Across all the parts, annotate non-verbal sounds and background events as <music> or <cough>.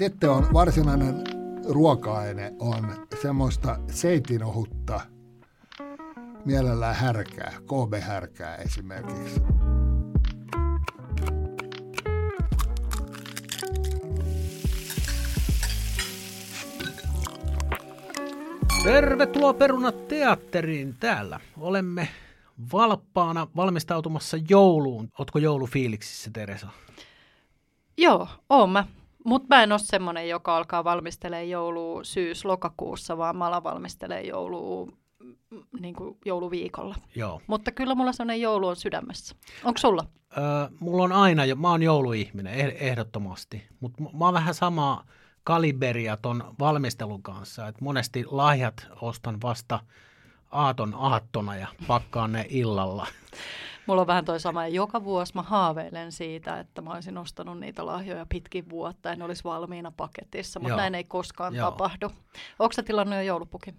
Sitten on varsinainen ruoka-aine on semmoista seitinohutta, mielellään härkää, KB-härkää esimerkiksi. Tervetuloa Perunat teatteriin täällä. Olemme valppaana valmistautumassa jouluun. Otko joulufiiliksissä, Teresa? Joo, oon mä. Mutta mä en ole semmoinen, joka alkaa valmistelemaan joulua syys-lokakuussa, vaan mä alan valmistelemaan joulua mm, niin kuin jouluviikolla. Joo. Mutta kyllä mulla semmoinen joulu on sydämessä. Onko sulla? Öö, mulla on aina, mä oon jouluihminen eh- ehdottomasti, mutta mä oon vähän samaa kaliberia ton valmistelun kanssa, että monesti lahjat ostan vasta aaton aattona ja pakkaan ne illalla. <laughs> Mulla on vähän toi sama, ja joka vuosi mä haaveilen siitä, että mä olisin ostanut niitä lahjoja pitkin vuotta, ja ne olisi valmiina paketissa, mutta Joo. näin ei koskaan Joo. tapahdu. Onko sä tilannut jo joulupukin?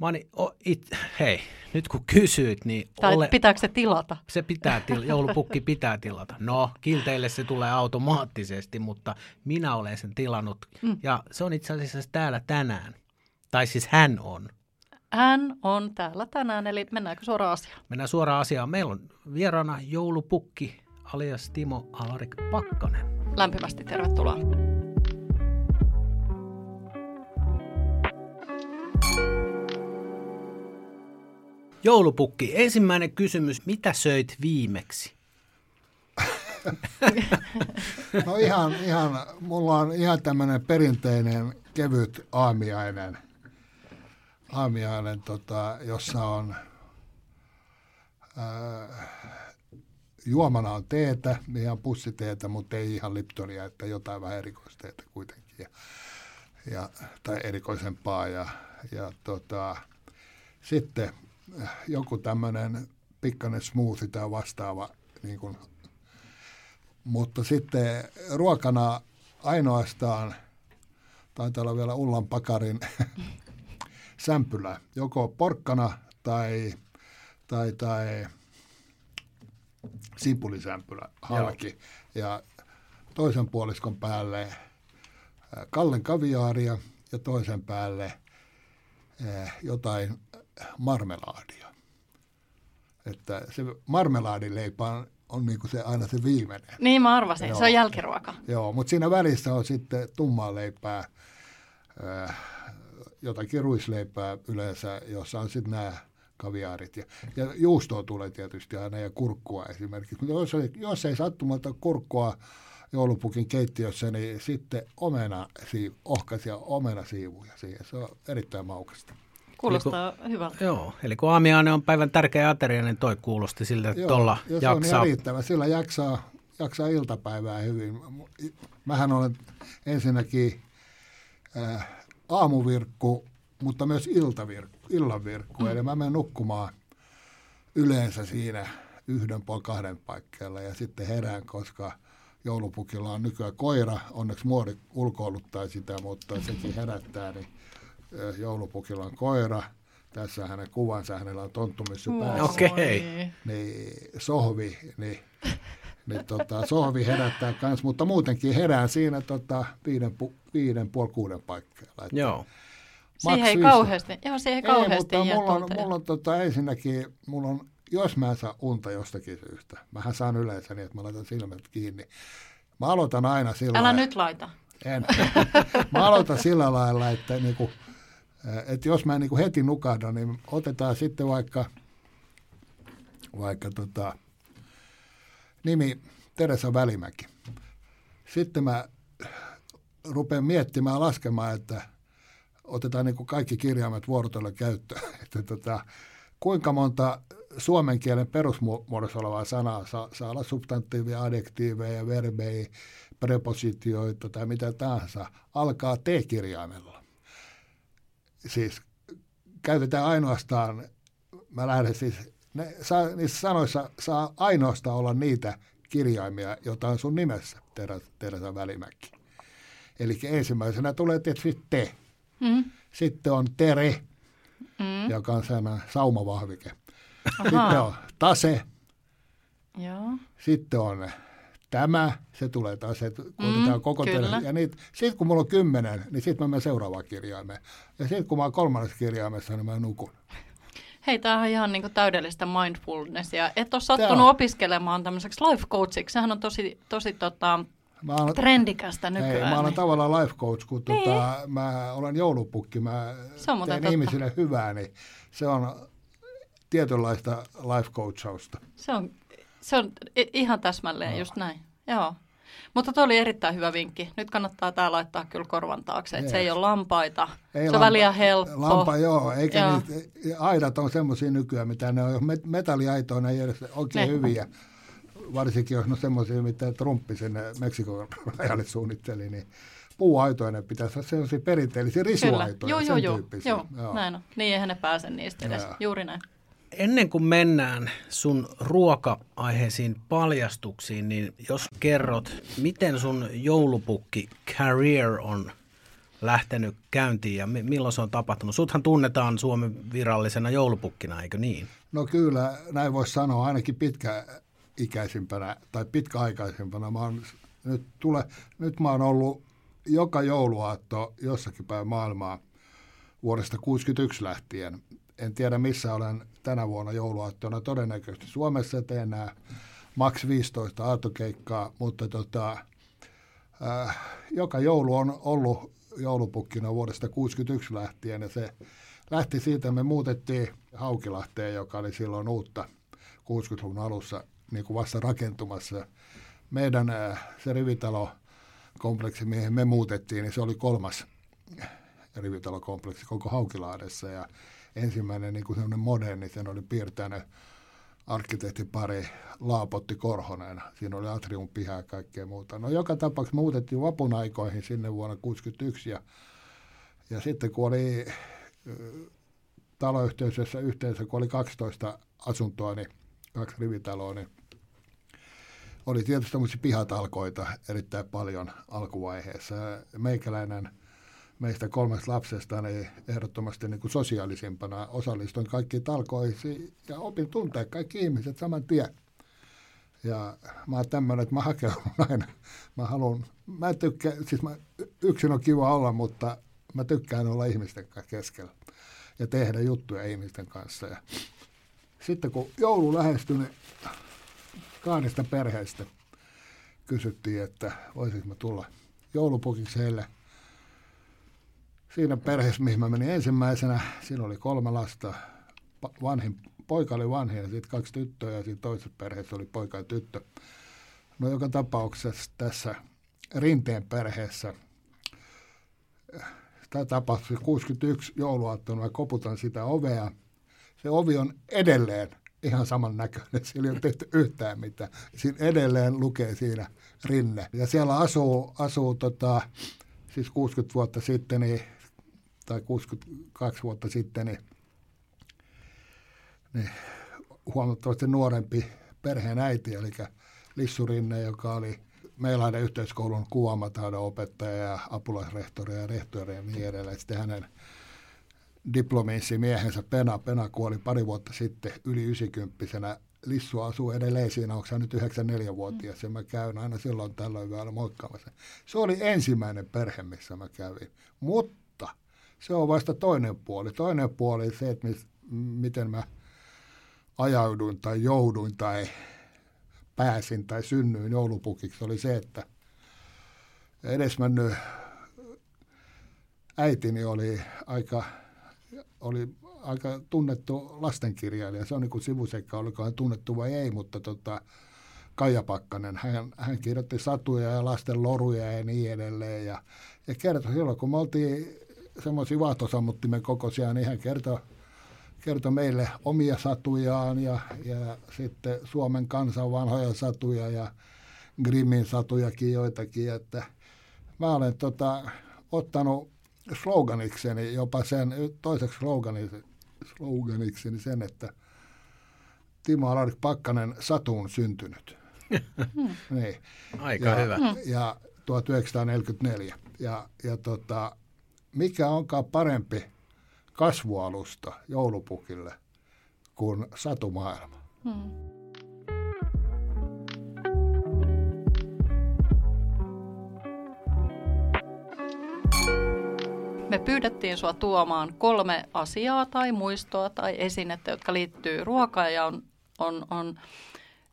Mä oon, o, it, hei, nyt kun kysyit, niin Tai ole, pitääkö se tilata? se pitää, til, joulupukki pitää tilata. No, kilteille se tulee automaattisesti, mutta minä olen sen tilannut. Mm. Ja se on itse asiassa täällä tänään. Tai siis hän on. Hän on täällä tänään, eli mennäänkö suoraan asiaan? Mennään suoraan asiaan. Meillä on vieraana joulupukki alias Timo Alarik Pakkanen. Lämpimästi tervetuloa. Joulupukki, ensimmäinen kysymys. Mitä söit viimeksi? No ihan, ihan, mulla on ihan tämmöinen perinteinen kevyt aamiainen, aamiainen tota, jossa on ää, juomana on teetä, ihan pussiteetä, mutta ei ihan Liptonia, että jotain vähän erikoisteetä kuitenkin. Ja, ja, tai erikoisempaa. Ja, ja tota, sitten äh, joku tämmöinen pikkainen smoothie tai vastaava niin kuin mutta sitten ruokana ainoastaan, taitaa olla vielä Ullan pakarin <laughs> sämpylä, joko porkkana tai, tai, tai simpulisämpylä, halki. Ja toisen puoliskon päälle äh, Kallen kaviaaria ja toisen päälle äh, jotain marmelaadia. Että se marmelaadileipä on, on niin kuin se, aina se viimeinen. Niin mä arvasin, Joo. se on jälkiruoka. Joo, mutta siinä välissä on sitten tummaa leipää, äh, jotakin ruisleipää yleensä, jossa on sitten nämä kaviaarit. Ja, ja juustoa tulee tietysti aina ja kurkkua esimerkiksi. Mutta jos, ei- jos ei sattumalta kurkkua joulupukin keittiössä, niin sitten omena, ohkaisia omenasiivuja siihen. Se on erittäin maukasta. Kuulostaa hyvältä. Joo, eli kun aamiainen on päivän tärkeä ateria, niin toi kuulosti siltä, että tuolla ja se on jaksaa. ihan riittävä. Sillä jaksaa, jaksaa iltapäivää hyvin. Mähän olen ensinnäkin äh, aamuvirkku, mutta myös iltavirkku, illanvirkku. Mm. Eli mä menen nukkumaan yleensä siinä yhden puoli kahden paikkeilla ja sitten herään, koska joulupukilla on nykyään koira. Onneksi muori ulkoiluttaa sitä, mutta sekin herättää, niin joulupukilla on koira. Tässä hänen kuvansa, hänellä on tonttumissy päässä Okei. niin sohvi, niin, niin tota, sohvi herättää kans, mutta muutenkin herään siinä tota, viiden, pu, viiden puoli kuuden paikkeilla. Että Joo. Siihen ei kauheasti, joo, siihen ei kauheasti mutta mulla on, mulla on tota, ensinnäkin, mulla on, jos mä en saa unta jostakin syystä, mähän saan yleensä niin, että mä laitan silmät kiinni. Mä aloitan aina sillä Älä lailla- nyt laita. en. <laughs> Mä aloitan sillä lailla, että, niinku, että jos mä en niinku heti nukahda, niin otetaan sitten vaikka, vaikka tota, nimi Teresa Välimäki. Sitten mä rupean miettimään, laskemaan, että otetaan niinku kaikki kirjaimet vuorotella käyttöön. <laughs> Että tota, kuinka monta suomen kielen perusmuodossa olevaa sanaa saa, saa olla substantiiveja, adjektiiveja, verbejä, prepositioita tai mitä tahansa, alkaa T-kirjaimella. Siis käytetään ainoastaan, mä lähden siis, ne, saa, niissä sanoissa saa ainoastaan olla niitä kirjaimia, joita on sun nimessä, Teresa, Teresa Välimäki. Eli ensimmäisenä tulee tietysti te. Mm. Sitten on tere, Mm. joka on sellainen saumavahvike. Sitten on tase, Joo. sitten on tämä, se tulee taas, se, kun mm, koko kyllä. Ja sitten kun mulla on kymmenen, niin sitten mä menen seuraavaan kirjaimeen. Ja sitten kun mä oon kolmannessa kirjaimessa, niin mä nukun. Hei, tämä on ihan niin täydellistä mindfulnessia. Et ole sattunut Tää on. opiskelemaan tämmöiseksi life coachiksi. Sehän on tosi, tosi tota, Mä olen, trendikästä nykyään. hei, mä olen niin. tavallaan life coach, kun Niin. tota, mä olen joulupukki, mä Se on teen totta. ihmisille hyvää, niin se on tietynlaista life coachausta. Se on, se on ihan täsmälleen just näin. Joo. Mutta tuo oli erittäin hyvä vinkki. Nyt kannattaa tämä laittaa kyllä korvan taakse, että se ei ole lampaita. Ei se on vähän liian helppo. Lampa, joo. Eikä Joo. niitä, aidat on semmoisia nykyään, mitä ne on, metalliaitoina ei edes oikein Ne. hyviä. Varsinkin jos ne on semmoisia, mitä Trumpi sinne Meksikon rajalle suunnitteli, niin puuaitoja ne pitäisi olla sellaisia perinteellisiä risuaitoja, Joo, joo, joo. joo. Näin on. Niin eihän ne pääse niistä edes. Joo. Juuri näin. Ennen kuin mennään sun ruoka-aiheisiin paljastuksiin, niin jos kerrot, miten sun joulupukki career on lähtenyt käyntiin ja mi- milloin se on tapahtunut? Suthan tunnetaan Suomen virallisena joulupukkina, eikö niin? No kyllä, näin voisi sanoa ainakin pitkäikäisimpänä tai pitkäaikaisempana. Mä oon, nyt, tule, nyt mä oon ollut joka jouluaatto jossakin päin maailmaa vuodesta 1961 lähtien. En tiedä missä olen tänä vuonna jouluaattona. Todennäköisesti Suomessa teen nämä maks 15 aattokeikkaa, mutta tota, äh, joka joulu on ollut joulupukkina vuodesta 1961 lähtien ja se lähti siitä, me muutettiin Haukilahteen, joka oli silloin uutta 60-luvun alussa niin kuin vasta rakentumassa. Meidän äh, se rivitalokompleksi, mihin me muutettiin, niin se oli kolmas rivitalokompleksi koko Haukilahdessa ja ensimmäinen niin kuin moderni, sen oli piirtänyt arkkitehtipari Laapotti Korhonen. Siinä oli atrium piha ja kaikkea muuta. No joka tapauksessa muutettiin vapun aikoihin sinne vuonna 1961 ja, ja sitten kun oli taloyhteisössä yhteensä, kun oli 12 asuntoa, niin kaksi rivitaloa, niin oli tietysti tämmöisiä pihatalkoita erittäin paljon alkuvaiheessa. Meikäläinen meistä kolmesta lapsesta niin ehdottomasti niin kuin sosiaalisimpana osallistuin kaikkiin talkoisiin ja opin tuntea kaikki ihmiset saman tien. Ja mä oon tämmöinen, että mä hakeudun <laughs> aina. Mä haluan, mä en tykkää, siis mä, yksin on kiva olla, mutta mä tykkään olla ihmisten kanssa keskellä ja tehdä juttuja ihmisten kanssa. Ja sitten kun joulu lähestyi, niin kahdesta perheestä kysyttiin, että voisinko mä tulla joulupukiksi heille. Siinä perheessä, mihin mä menin ensimmäisenä, siinä oli kolme lasta. Vanhin, poika oli vanhin ja sitten kaksi tyttöä ja siinä toisessa perheessä oli poika ja tyttö. No joka tapauksessa tässä Rinteen perheessä, tämä tapahtui 61 jouluaattona, mä koputan sitä ovea. Se ovi on edelleen ihan saman näköinen. Siellä ei ole tehty yhtään mitään. Siinä edelleen lukee siinä rinne. Ja siellä asuu, asuu tota, siis 60 vuotta sitten, niin, tai 62 vuotta sitten, niin, niin huomattavasti nuorempi perheen äiti, eli Lissu Rinne, joka oli Meilainen yhteiskoulun kuvaamataidon opettaja ja apulaisrehtori ja rehtori ja niin edelleen. Sitten hänen diplomiinsi miehensä Pena. Pena kuoli pari vuotta sitten yli 90 Lissu asuu edelleen siinä, onko nyt 94-vuotias, ja mä käyn aina silloin tällöin vielä moikkaamassa. Se oli ensimmäinen perhe, missä mä kävin. Mutta se on vasta toinen puoli. Toinen puoli se, että mis, miten mä ajauduin tai jouduin tai pääsin tai synnyin joulupukiksi, oli se, että edesmennyt äitini oli aika, oli aika tunnettu lastenkirjailija. Se on niin kuin sivuseikka, oliko hän tunnettu vai ei, mutta tota, Kaija Pakkanen, hän, hän kirjoitti satuja ja lasten loruja ja niin edelleen. Ja, ja kertoi silloin, kun me oltiin semmoisia vaahtosammuttimen kokoisia, niin hän kertoi, kertoi meille omia satujaan ja, ja sitten Suomen kansan vanhoja satuja ja Grimmin satujakin joitakin. Että mä olen tota, ottanut sloganikseni jopa sen, toiseksi sloganiksi, sloganikseni sen, että Timo Alarik Pakkanen satuun syntynyt. <laughs> niin. Aika ja, hyvä. Ja 1944. Ja, ja tota, mikä onkaan parempi kasvualusta joulupukille kuin satumaailma. Hmm. Me pyydettiin sua tuomaan kolme asiaa tai muistoa tai esinettä, jotka liittyy ruokaan ja on, on, on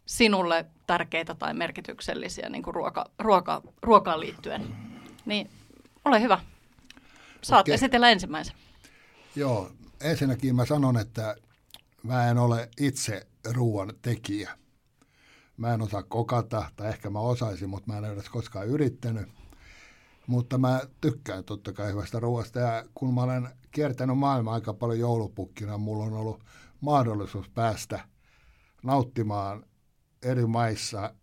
sinulle tärkeitä tai merkityksellisiä niin kuin ruoka, ruoka, ruokaan liittyen. Niin ole hyvä. Saat Okei. esitellä ensimmäisen. Joo, ensinnäkin mä sanon, että mä en ole itse ruoan tekijä. Mä en osaa kokata, tai ehkä mä osaisin, mutta mä en edes koskaan yrittänyt. Mutta mä tykkään totta kai hyvästä ruoasta ja kun mä olen kiertänyt maailmaa aika paljon joulupukkina, mulla on ollut mahdollisuus päästä nauttimaan eri maissa,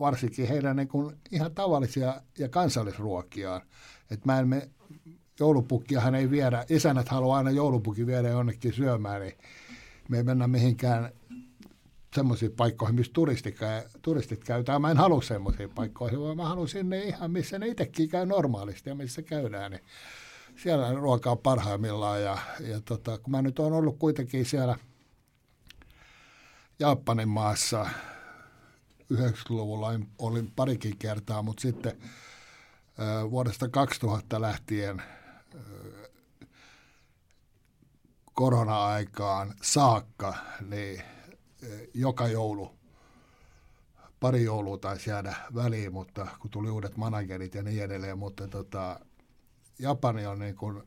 varsinkin heidän niin kuin ihan tavallisia ja kansallisruokiaan. Et mä en me, joulupukkiahan ei viedä, isännät haluaa aina joulupukin viedä jonnekin syömään, niin me ei mennä mihinkään semmoisiin paikkoihin, missä turistit käytetään. Mä en halua semmoisiin paikkoihin, vaan mä haluan sinne ihan, missä ne itsekin käy normaalisti ja missä käydään. Niin siellä ruoka on parhaimmillaan ja, ja tota, kun mä nyt olen ollut kuitenkin siellä Japanin maassa 90-luvulla olin parikin kertaa, mutta sitten vuodesta 2000 lähtien korona-aikaan saakka, niin joka joulu, pari joulua taisi jäädä väliin, mutta kun tuli uudet managerit ja niin edelleen, mutta tota, Japani on niin kuin,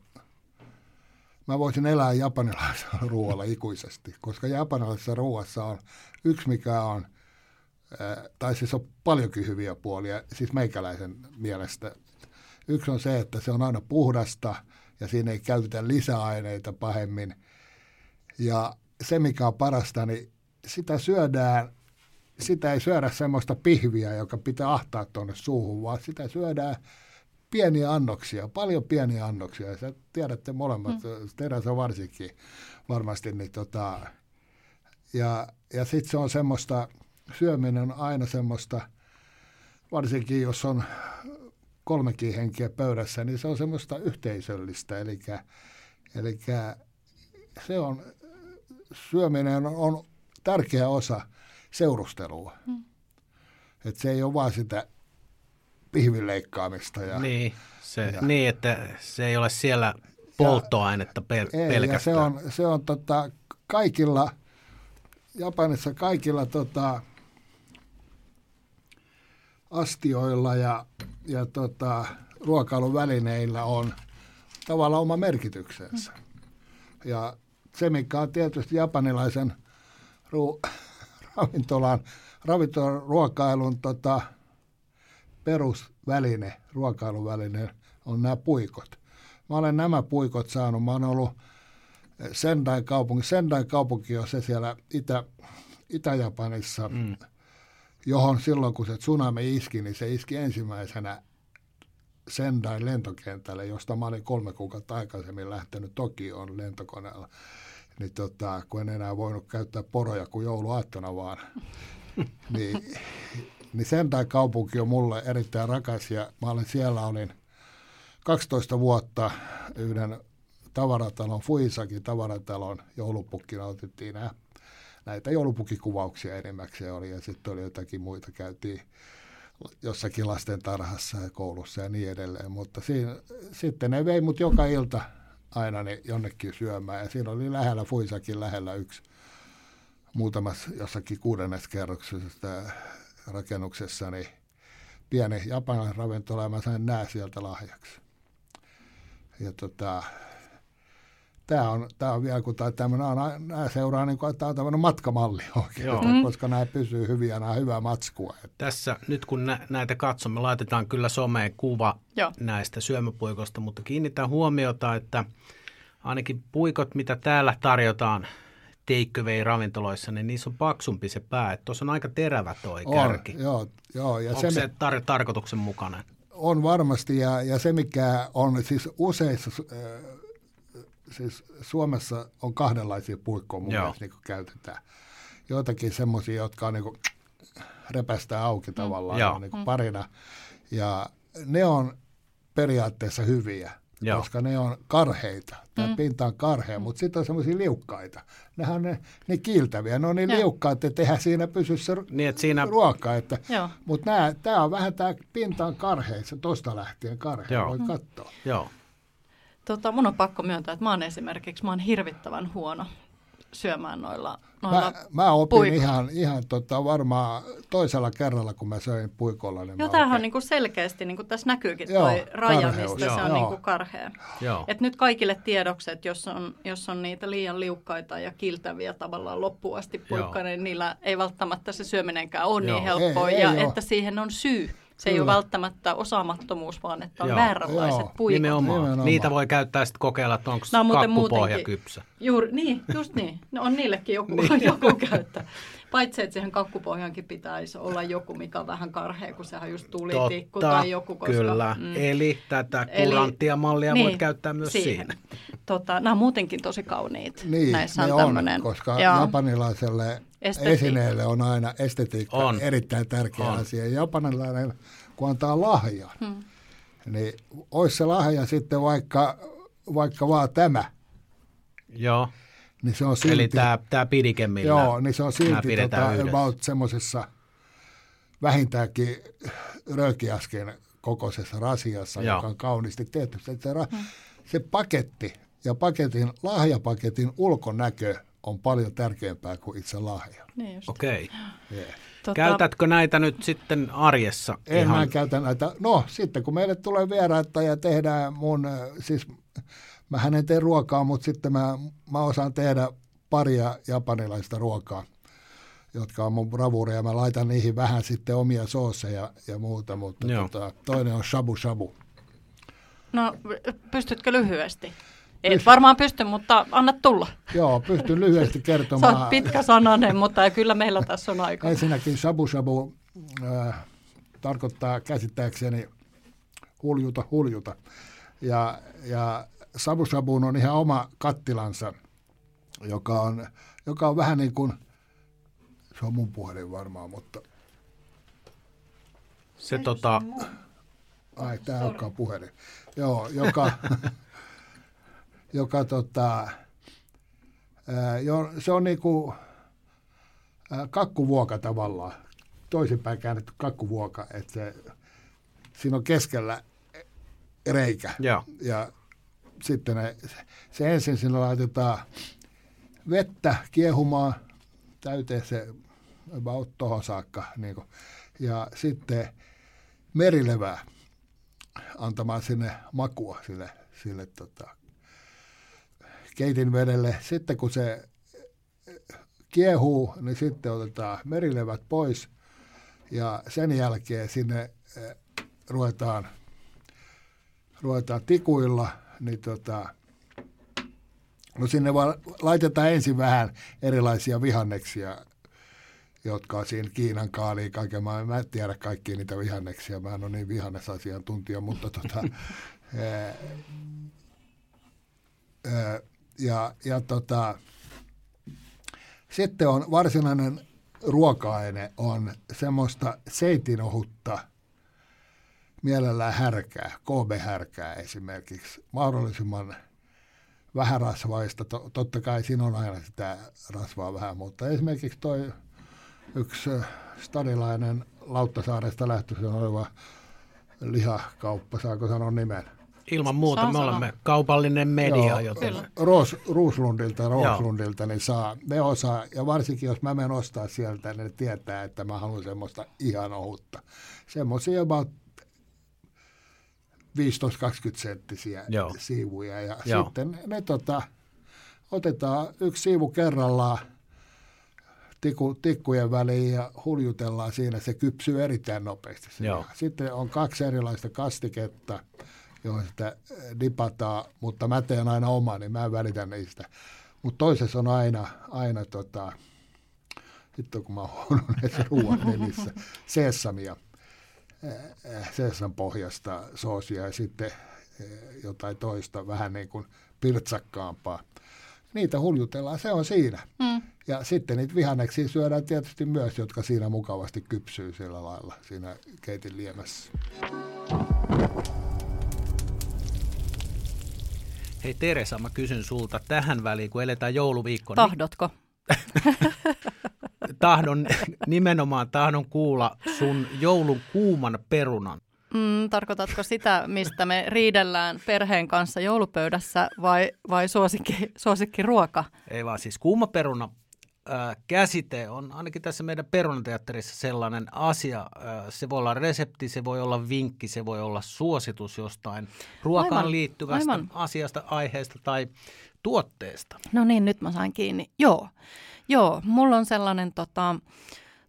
mä voisin elää japanilaisella <laughs> ruoalla ikuisesti, koska japanilaisessa ruoassa on yksi, mikä on, tai siis on paljonkin hyviä puolia, siis meikäläisen mielestä. Yksi on se, että se on aina puhdasta ja siinä ei käytetä lisäaineita pahemmin. Ja se, mikä on parasta, niin sitä syödään, sitä ei syödä semmoista pihviä, joka pitää ahtaa tuonne suuhun, vaan sitä syödään pieniä annoksia, paljon pieniä annoksia. Sä tiedätte molemmat, mm. se varsinkin varmasti. Niin tota, ja ja sitten se on semmoista, syöminen on aina semmoista, varsinkin jos on kolmekin henkiä pöydässä, niin se on semmoista yhteisöllistä. Eli, eli se on, syöminen on tärkeä osa seurustelua. Hmm. Että se ei ole vaan sitä pihvileikkaamista. Ja, niin, se, ja, niin, että se ei ole siellä polttoainetta pel- ei, pelkästään. Ja se on, se on tota, kaikilla, Japanissa kaikilla tota, astioilla ja, ja tota, ruokailuvälineillä on tavallaan oma merkityksensä. Ja se, mikä on tietysti japanilaisen – ru, ravintolan, ravintolan ruokailun tota, perusväline, ruokailuväline on nämä puikot. Mä olen nämä puikot saanut. Mä olen ollut Sendai kaupunki. Sendai kaupunki on se siellä Itä, Itä-Japanissa, mm. Johon silloin kun se tsunami iski, niin se iski ensimmäisenä Sendai lentokentälle, josta mä olin kolme kuukautta aikaisemmin lähtenyt Tokioon lentokoneella. Niin tota, kun en enää voinut käyttää poroja kuin jouluaattona vaan, <laughs> niin, niin sen tai kaupunki on mulle erittäin rakas ja mä olen siellä, olin 12 vuotta yhden tavaratalon, Fuisakin tavaratalon joulupukkina otettiin nämä, näitä joulupukkikuvauksia enimmäkseen oli ja sitten oli jotakin muita, käytiin jossakin lasten tarhassa ja koulussa ja niin edelleen, mutta siinä, sitten ne vei mut joka ilta aina ne jonnekin syömään. Ja siinä oli lähellä, Fuisakin lähellä yksi muutamassa jossakin kuudennes kerroksessa rakennuksessa, niin pieni japanilainen ravintola ja mä sain nää sieltä lahjaksi. Ja tota, tämä on, tää on vielä, kun tämmöinen, nämä seuraa niin kuin, tämä on tämmöinen matkamalli <laughs> oikein, Joo. Mm. koska nämä pysyy hyviä, nämä hyvää matskua. Tässä nyt kun nä, näitä katsomme, laitetaan kyllä someen kuva Joo. näistä syömäpuikosta, mutta kiinnitän huomiota, että ainakin puikot, mitä täällä tarjotaan take ravintoloissa, niin niissä on paksumpi se pää. Tuossa on aika terävä toi on, kärki. Joo, joo. Ja Onko se, se tar- tarkoituksenmukainen? On varmasti, ja, ja se mikä on siis useissa äh, siis Suomessa on kahdenlaisia puikkoja mun mielestä niin käytetään. Joitakin semmoisia, jotka on niin kuin, repästää auki mm. tavallaan mm. niin kuin parina. Ja ne on periaatteessa hyviä, Joo. koska ne on karheita. Tämä mm. pinta on karhea, mutta sitten on semmoisia liukkaita. Nehän on ne, ne kiiltäviä. Ne on niin Joo. liukkaat, että tehdään siinä pysy se niin, että siinä... ruoka. Että, mutta tämä on vähän, tämä pinta on karhea, se tuosta lähtien karhea, Joo. voi katsoa. Joo. Tota, mun on pakko myöntää, että mä oon esimerkiksi mä oon hirvittävän huono syömään noilla, noilla Mä, mä opin puik- ihan, ihan tota, varmaan toisella kerralla, kun mä söin puikolla. Niin Joo, mä tämähän on niin kuin selkeästi, niin kuin tässä näkyykin Joo, toi raja, karheus. mistä Joo. se on Joo. niin kuin karhea. Joo. Et nyt kaikille tiedokset, jos on, jos on niitä liian liukkaita ja kiltäviä tavallaan loppuun asti puikkoja, niin niillä ei välttämättä se syöminenkään ole Joo. niin helppoa. Ei- ei ja oo. että siihen on syy. Se ei Kyllä. ole välttämättä osaamattomuus, vaan että on Joo. vääränlaiset Joo. puikot. Nimenomaan. Nimenomaan. Niitä voi käyttää sitten kokeilla, että onko muuten kakkupohja kypsä. Juuri, niin, just niin. No on niillekin joku, Niin. <laughs> joku käyttää. Paitsi, että siihen kakkupohjankin pitäisi olla joku, mikä on vähän karhea, kun sehän on just tulitikku Totta, tai joku. Koska, kyllä. Eli tätä Eli- kuranttia mallia niin, voit käyttää myös siinä. Tota, nämä on muutenkin tosi kauniit. Niin, Näissä ne on on, tämmöinen. koska Joo. japanilaiselle Estetiikka. esineelle on aina estetiikka On. erittäin tärkeä On. asia. Ja Japanilainen, kun antaa lahjan, Hmm. niin olisi se lahja sitten vaikka, vaikka vaan tämä, Joo. niin se on silti, Eli tämä, tämä pidike, millä joo, niin se on silti tota, semmoisessa vähintäänkin röökiasken kokoisessa rasiassa, Joo. joka on kauniisti tehty. Se, se, ra- se paketti ja paketin, lahjapaketin ulkonäkö on paljon tärkeämpää kuin itse lahja. Niin. Okei. Yeah. Tota, Käytätkö näitä nyt sitten arjessa? En ihan? mä käytä näitä. No sitten kun meille tulee vieraita ja tehdään mun, äh, siis mä en tee ruokaa, mutta sitten mä, mä osaan tehdä paria japanilaista ruokaa, jotka on mun bravureja. Mä laitan niihin vähän sitten omia sooseja ja muuta, mutta Joo. tota, toinen on shabu shabu. No, pystytkö lyhyesti? Et varmaan pysty, mutta anna tulla. Joo, pystyn lyhyesti Sä kertomaan. oot pitkä sananen, mutta kyllä meillä tässä on aika. Ensinnäkin shabu shabu äh, tarkoittaa käsittääkseni huljuta huljuta. Ja, ja shabu shabuun on ihan oma kattilansa, joka on, joka on vähän niin kuin, se on mun puhelin varmaan, mutta Se tota, ai tämä onkaan puhelin. Joo, joka, <laughs> joka tota, se on niin kuin kakkuvuoka tavallaan, toisinpäin käännetty kakkuvuoka, että se, siinä on keskellä reikä. joo. Ja sitten ne, se ensin sinne laitetaan vettä kiehumaan täyteen se about tohon saakka. Niin kuin, ja sitten merilevää antamaan sinne makua sille, sille tota, keitin vedelle. Sitten kun se kiehuu, niin sitten otetaan merilevät pois ja sen jälkeen sinne eh, ruvetaan, ruvetaan tikuilla, niin tota, no sinne vaan laitetaan ensin vähän erilaisia vihanneksia, jotka on siinä Kiinan kaaliin kaiken maailman. Mä en tiedä kaikkia niitä vihanneksia, mä en ole niin vihannesasiantuntija, mutta tota, ää, <laughs> ää, ja, ja tota, sitten on varsinainen ruoka-aine on semmoista seitinohutta, mielellään härkää, KB-härkää esimerkiksi, mahdollisimman vähän rasvaista. To, totta kai siinä on aina sitä rasvaa vähän, mutta esimerkiksi toi yksi stadilainen Lauttasaaresta lähtöisin oleva lihakauppa, saako sanoa nimen? Ilman muuta Saa me sanoa. olemme kaupallinen media, Joo, joten. Roos, Ruuslundilta, Rooslundilta, niin saa, ne osaa, ja varsinkin jos mä menen ostaa sieltä, niin ne tietää, että mä haluan semmoista ihan ohutta. Semmoisia about 15-20 senttisiä Joo. siivuja, ja Joo. sitten ne, tota, otetaan yksi siivu kerrallaan tikku, tikkujen väliin ja huljutellaan siinä, se kypsyy erittäin nopeasti. Joo. Sitten on kaksi erilaista kastiketta, johon sitä eh, dipataan, mutta mä teen aina omaa, niin mä en välitä niistä. Mutta toisessa on aina, aina tota, sitten kun mä oon näissä <laughs> ruoan nimissä, sesamia, eh, eh, sesam pohjasta soosia ja sitten jotain toista vähän niin kuin pirtsakkaampaa. Niitä huljutellaan, se on siinä. Mm. Ja sitten niitä vihanneksia syödään tietysti myös, jotka siinä mukavasti kypsyy sillä lailla siinä keitin liemessä. Hei Teresa, mä kysyn sulta tähän väliin, kun eletään jouluviikkoa. niin Tahdotko? <laughs> tahdon, nimenomaan tahdon kuulla sun joulun kuuman perunan Mm, tarkoitatko sitä, mistä me riidellään perheen kanssa joulupöydässä vai, vai suosikki, suosikki ruoka? Ei vaan siis kuuma peruna äh, käsite on ainakin tässä meidän perunateatterissa sellainen asia. Äh, se voi olla resepti, se voi olla vinkki, se voi olla suositus jostain ruokaan Aivan, liittyvästä aivan. asiasta, aiheesta tai tuotteesta. No niin, nyt mä sain kiinni. Joo, joo mulla on sellainen, tota,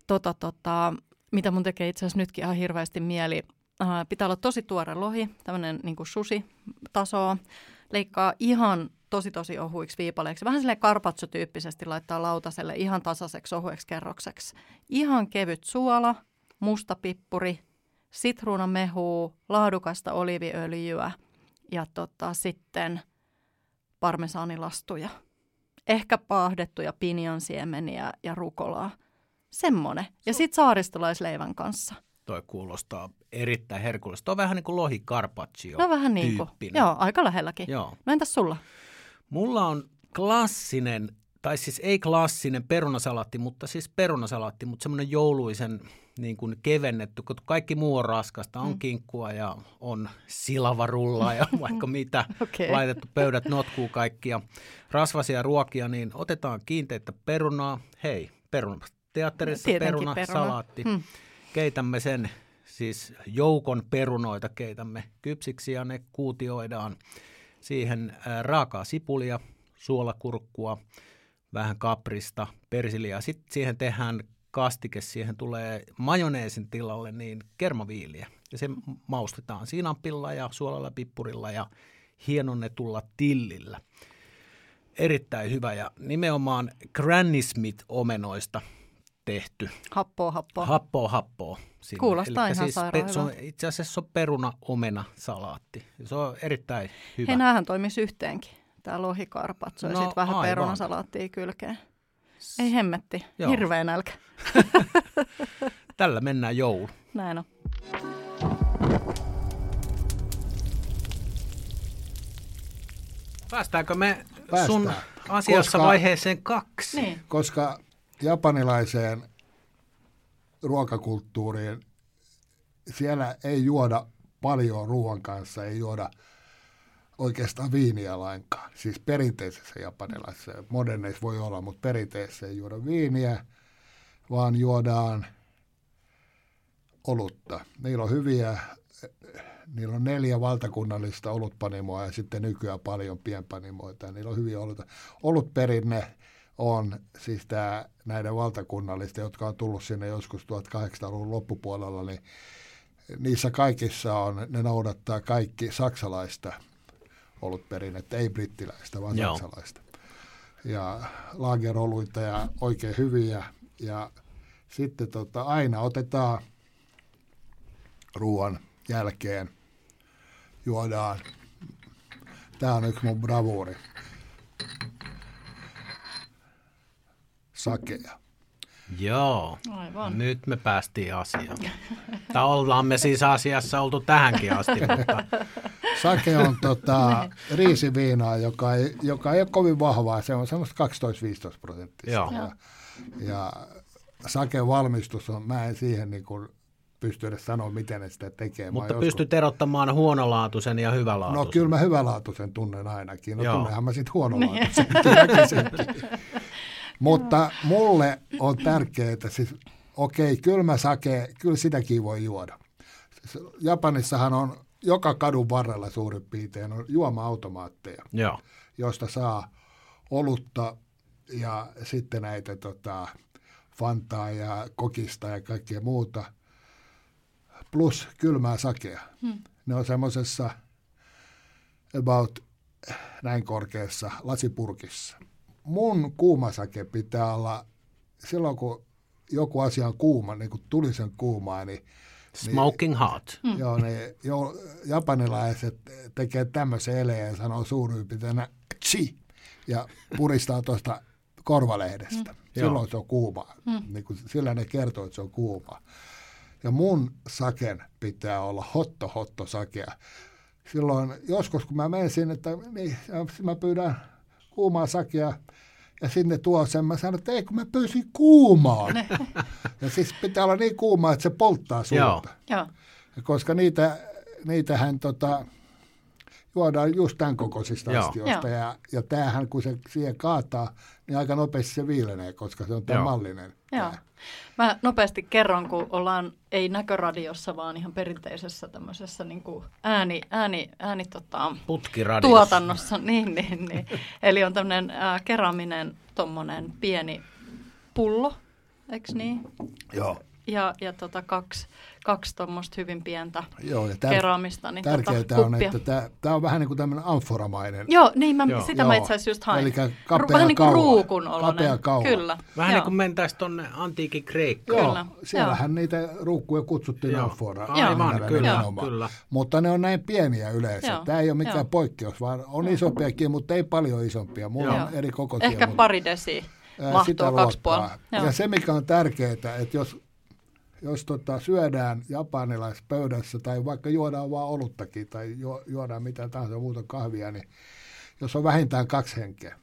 tota, tota, mitä mun tekee itse asiassa nytkin ihan hirveästi mieli. Äh, pitää olla tosi tuore lohi, tämmöinen niin sushi-tasoa. Leikkaa ihan tosi tosi ohuiksi viipaleiksi. Vähän silleen karpatso-tyyppisesti laittaa lautaselle ihan tasaiseksi ohueksi kerrokseksi. Ihan kevyt suola, musta pippuri, sitruunamehua, laadukasta oliviöljyä ja tota, sitten parmesaanilastuja. Ehkä paahdettuja pinjansiemeniä ja rukolaa. Semmonen. Ja sitten saaristolaisleivän kanssa. Toi kuulostaa erittäin herkullista. On vähän niin kuin lohi carpaccio No vähän niin kuin. Joo, aika lähelläkin. Joo. No entäs sulla? Mulla on klassinen, tai siis ei klassinen perunasalaatti, mutta siis perunasalaatti, mutta semmoinen jouluisen niin kuin kevennetty, kun kaikki muu on raskasta, on Mm. kinkkua ja on silavarullaa ja <laughs> vaikka mitä, Okei. laitettu pöydät notkuu kaikkia rasvasia ruokia, niin otetaan kiinteitä perunaa. Hei, peruna. Teatterissa Tietenkin peruna, peruna. salaatti. Hmm. Keitämme sen, siis joukon perunoita keitämme kypsiksi ja ne kuutioidaan. Siihen ää, raakaa sipulia, suolakurkkua, vähän kaprista, persiliä. Sitten siihen tehdään kastike, siihen tulee majoneesin tilalle niin kermaviiliä. Ja se maustetaan sinappilla ja suolalla, pippurilla ja hienonnetulla tillillä. Erittäin hyvä ja nimenomaan Granny Smith-omenoista tehty. Happoa, happoa. Happoa, happoa. Sinne. Kuulostaa Elikkä ihan siis sairaan se on, itse asiassa se on peruna, omena, salaatti. Se on erittäin hyvä. Hei, näähän toimisi yhteenkin. Tämä lohikarpatso ja No, sitten vähän aivan. perunasalaattia kylkeen. Ei hemmetti. Joo. Hirveä nälkä. <laughs> Tällä mennään joulu. Näin on. Päästäänkö me Päästään. sun asiassa Koska- vaiheeseen kaksi? Niin. koska japanilaiseen ruokakulttuuriin siellä ei juoda paljon ruoan kanssa, ei juoda oikeastaan viiniä lainkaan. Siis perinteisessä japanilaisessa, moderneissa voi olla, mutta perinteisessä ei juoda viiniä, vaan juodaan olutta. Niillä on hyviä, niillä on neljä valtakunnallista olutpanimoa ja sitten nykyään paljon pienpanimoita. Niillä on hyviä oluita. Olutperinne on siis tämä, näiden valtakunnallisten, jotka on tullut sinne joskus 1800-luvun loppupuolella, niin niissä kaikissa on, ne noudattaa kaikki saksalaista olutperinnettä, ei brittiläistä, vaan Joo. saksalaista. Ja lageroluita ja oikein hyviä. Ja sitten tota, aina otetaan ruoan jälkeen, juodaan. Tämä on yksi mun bravuuri. Sakea. Joo. Aivan. Nyt me päästiin asiaan. <laughs> Tai ollaan me siis asiassa oltu tähänkin asti, <laughs> mutta Sake on tota, riisiviinaa, joka ei, joka ei ole kovin vahvaa. Se on semmoista 12-15 prosenttia. Joo. Ja, ja saken valmistus on, mä en siihen niin kuin pysty edes sanoa, miten ne sitä tekee. Mutta oon pystyt erottamaan huonolaatuisen ja No hyvälaatuisen. kyllä mä hyvälaatuisen tunnen ainakin. No Joo. tunnehan mä sitten huonolaatuisen <laughs> väkisinkin. Mutta mulle on tärkeää, että siis okei, kylmä sake, kyllä sitäkin voi juoda. Siis Japanissahan on joka kadun varrella suurin piirtein on juoma-automaatteja, Joo. josta saa olutta ja sitten näitä tota, Fantaa ja kokista ja kaikkea muuta, plus kylmää sakea. Hmm. Ne on semmoisessa about näin korkeassa lasipurkissa. Mun kuumasake pitää olla, silloin kun joku asia on kuuma, niin kuin tulisen kuumaa, niin Smoking hot. Mm. Joo, ne jo, japanilaiset tekee tämmöisen eleen ja sanoo suuryypitänä chi ja puristaa tuosta korvalehdestä. Mm. Silloin se on kuuma. Mm. Niin kuin, sillä ne kertoo, että se on kuuma. Ja mun saken pitää olla hotto hotto sakea. Silloin joskus, kun mä menen sinne, että niin, mä pyydän kuumaa sakea, ja sinne tuo sen, mä sanon, että ei kun mä pyysin kuumaa. ja siis pitää olla niin kuumaa, että se polttaa Joo. suuta. Joo. koska niitä, niitähän tota, juodaan just tämän kokoisista Joo. astioista. Joo. Ja, ja tämähän, kun se siihen kaataa, niin aika nopeasti se viilenee, koska se on tämä Joo. mallinen. Joo. tää. Mä nopeasti kerron, kun ollaan ei näköradiossa, vaan ihan perinteisessä tämmöisessä niin kuin ääni, ääni, ääni tota, Putkiradiossa. tuotannossa. <laughs> Niin, niin, niin. Eli on tämmöinen äh, keraminen tommonen pieni pullo, eikö niin? Joo. Ja, ja tota kaksi, kaksi tuommoista hyvin pientä Joo, ja tär- keraamista. Niin tärkeää tota, on, kuppia. että tämä, tämä on vähän niin kuin tämmöinen amforamainen. Joo, niin mä, Joo. sitä mä Joo. itse asiassa just hain. Ru- kapea Vähän niin kuin ruukun oloinen. Kapea kaula. Kyllä. Vähän Joo. niin kuin mentäisiin tuonne antiikin Kreikkaan. Joo, Kyllä, siellähän niitä ruukkuja kutsuttiin Joo. amfora. Aivan, kyllä, kyllä. Mutta ne on näin pieniä yleensä. Joo, Tämä ei ole mikään joo. poikkeus, vaan on isompiakin, mutta ei paljon isompia. Mulla Joo. on eri kokoisia. Ehkä pari desi ää, mahtuu kaksi puolta. Joo. Ja se, mikä on tärkeää, että jos, jos tota, syödään japanilaispöydässä tai vaikka juodaan vaan oluttakin tai ju, juodaan mitä tahansa muuta kahvia, niin jos on vähintään kaksi henkeä,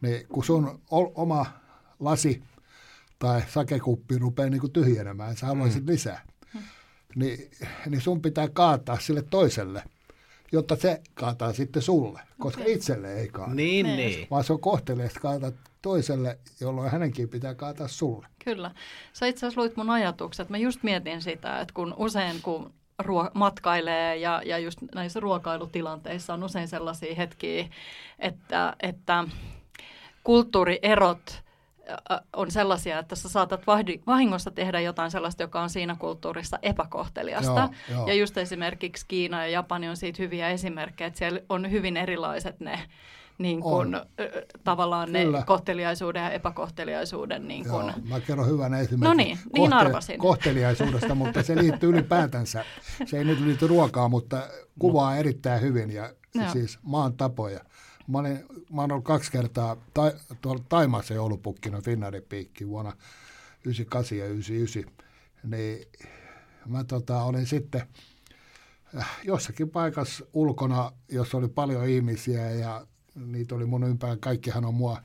niin kun sun oma lasi tai sakekuppi rupeaa niin kuin tyhjenemään, sä haluaisit mm. lisää, niin, niin sun pitää kaataa sille toiselle, jotta se kaataa sitten sulle, koska Okei. itselle ei kaata. Niin, Niin. niin. Vaan se on kohteliasta kaata toiselle, jolloin hänenkin pitää kaataa sulle. Kyllä. Sä itse asiassa luit mun ajatukset. Mä just mietin sitä, että kun usein kun ruo- matkailee ja, ja just näissä ruokailutilanteissa on usein sellaisia hetkiä, että, että kulttuurierot on sellaisia, että sä saatat vahingossa tehdä jotain sellaista, joka on siinä kulttuurissa epäkohteliasta. Joo, joo. Ja just esimerkiksi Kiina ja Japani on siitä hyviä esimerkkejä, että siellä on hyvin erilaiset ne niin kun, On. tavallaan Kyllä. ne kohteliaisuuden ja epäkohteliaisuuden niin kun, Joo, mä kerron hyvän esimerkin No niin, niin arvasin. kohteliaisuudesta, mutta se liittyy ylipäätänsä. Se ei nyt liity ruokaan, mutta kuvaa erittäin hyvin ja Joo. siis maan tapoja. Mä, olin, mä olen ollut kaksi kertaa ta, tuolla Taimaassa joulupukkina Finnairin piikki vuonna 98 ja 99. Niin mä tota, olin sitten äh, jossakin paikassa ulkona, jossa oli paljon ihmisiä ja niitä oli mun ympärillä. Kaikkihan on mua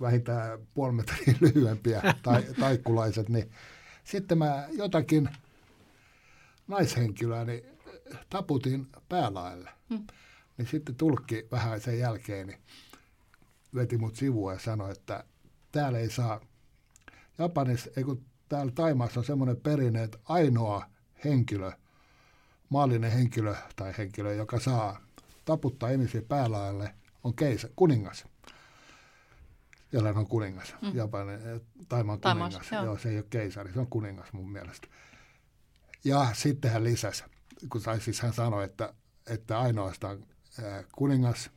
vähintään puoli metriä <laughs> lyhyempiä tai, taikkulaiset, niin sitten mä jotakin naishenkilöä niin taputin päälaelle. Hmm. Niin sitten tulkki vähän sen jälkeen niin veti mut sivuun ja sanoi, että täällä ei saa, Japanissa, ei kun täällä Taimaassa on semmoinen perinne, että ainoa henkilö, maallinen henkilö tai henkilö, joka saa taputtaa ihmisiä päälaelle, on keisä, kuningas. Jollain on kuningas, mm. Japanin, eh, Taimaan kuningas. joo. Joo. se ei ole keisari, se on kuningas mun mielestä. Ja sitten hän lisäsi, kun tai siis hän sanoi, että, että ainoastaan kuningas,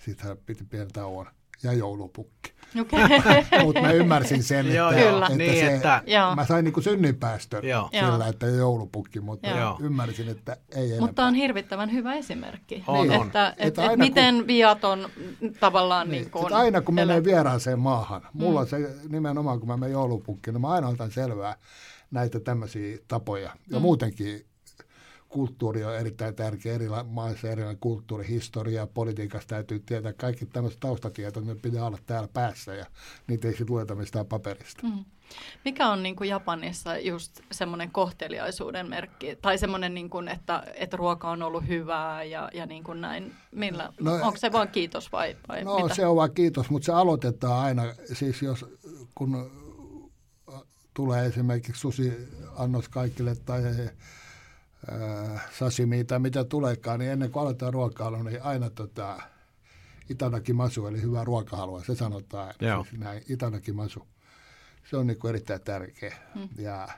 sitten hän piti pienen tauon, ja joulupukki. Okei. <laughs> Mutta mä ymmärsin sen, Joo, että, Kyllä. että, Niin, se, että- Joo. mä sain niinku synnyinpäästön Joo. sillä, Joo. että joulupukki, mutta Joo. ymmärsin, että ei enempää. Mutta on hirvittävän hyvä esimerkki. On, Niin, on. Että, Että että, kun- miten viaton tavallaan niin, Niin, että aina kun elä- menee vieraaseen maahan, mulla Mm. on se nimenomaan, kun mä menen joulupukkiin, niin mä aina otan selvää näitä tämmöisiä tapoja. Ja Mm. muutenkin kulttuuri on erittäin tärkeä, eri maissa erilainen kulttuuri, historia, politiikassa täytyy tietää kaikki tämmöiset taustatiedot, ne pitää olla täällä päässä ja niitä ei sitten lueta mistään paperista. Mm. Mikä on niin kuin Japanissa just semmoinen kohteliaisuuden merkki, tai semmoinen, niin kuin, että, että ruoka on ollut hyvää ja, ja niin kuin näin, millä, No, onko se vaan kiitos vai, vai No mitä? se on vaan kiitos, mutta se aloitetaan aina, siis jos kun äh, tulee esimerkiksi susi-annos kaikille tai sashimi tai mitä tuleekaan, niin ennen kuin aloitetaan ruokailu, niin aina tota, itadakimasu, eli hyvää ruokahalua, se sanotaan Joo. siis näin, itadakimasu. Se on niin kuin erittäin tärkeä. Mm. Ja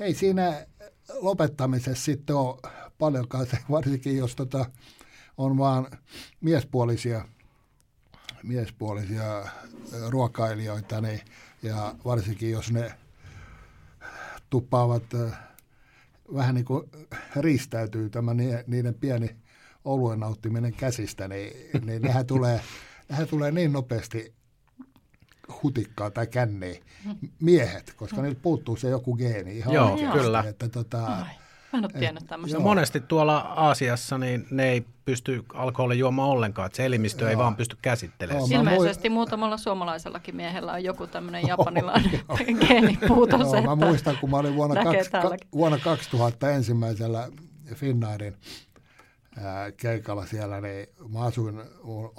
ei siinä lopettamisessa sitten ole paljonkaan se, <laughs> varsinkin jos tota, on vaan miespuolisia, miespuolisia ruokailijoita, niin, ja varsinkin jos ne tuppaavat vähän niin kuin riistäytyy tämä ni- niiden pieni oluen nauttiminen käsistä, niin, niin nehän, <laughs> tulee, nehän tulee niin nopeasti hutikkaa tai känneen miehet, koska niiltä puuttuu se joku geeni ihan Joo, oikeasti, kyllä. Että tota, Ai. Mä en ole tiennyt tämmöistä. Ja monesti tuolla Aasiassa niin ne ei pysty alkoholin juomaan ollenkaan, että se elimistö Joo. ei vaan pysty käsittelemään. Joo, Ilmeisesti muutamalla suomalaisellakin miehellä on joku tämmöinen japanilainen geenipuutos. Joo, mä muistan, kun mä olin vuonna, kaksi, ka, vuonna 2000 ensimmäisellä Finnairin ää, keikalla siellä, niin mä asuin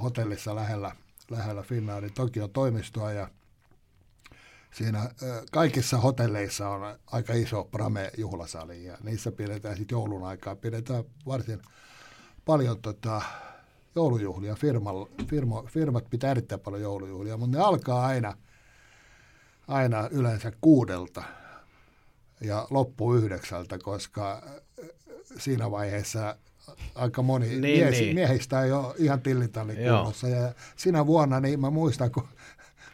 hotellissa lähellä, lähellä Finnairin Tokion toimistoa ja siinä kaikissa hotelleissa on aika iso Prame-juhlasali ja niissä pidetään sitten joulun aikaa, pidetään varsin paljon tota, joulujuhlia, Firmal, firmo, firmat pitää erittäin paljon joulujuhlia, mutta ne alkaa aina, aina yleensä kuudelta ja loppuu yhdeksältä, koska siinä vaiheessa aika moni Niin, mies, niin. miehistä ei ole ihan tillitalli Joo. kunnossa. Ja siinä vuonna, niin mä muistan, kun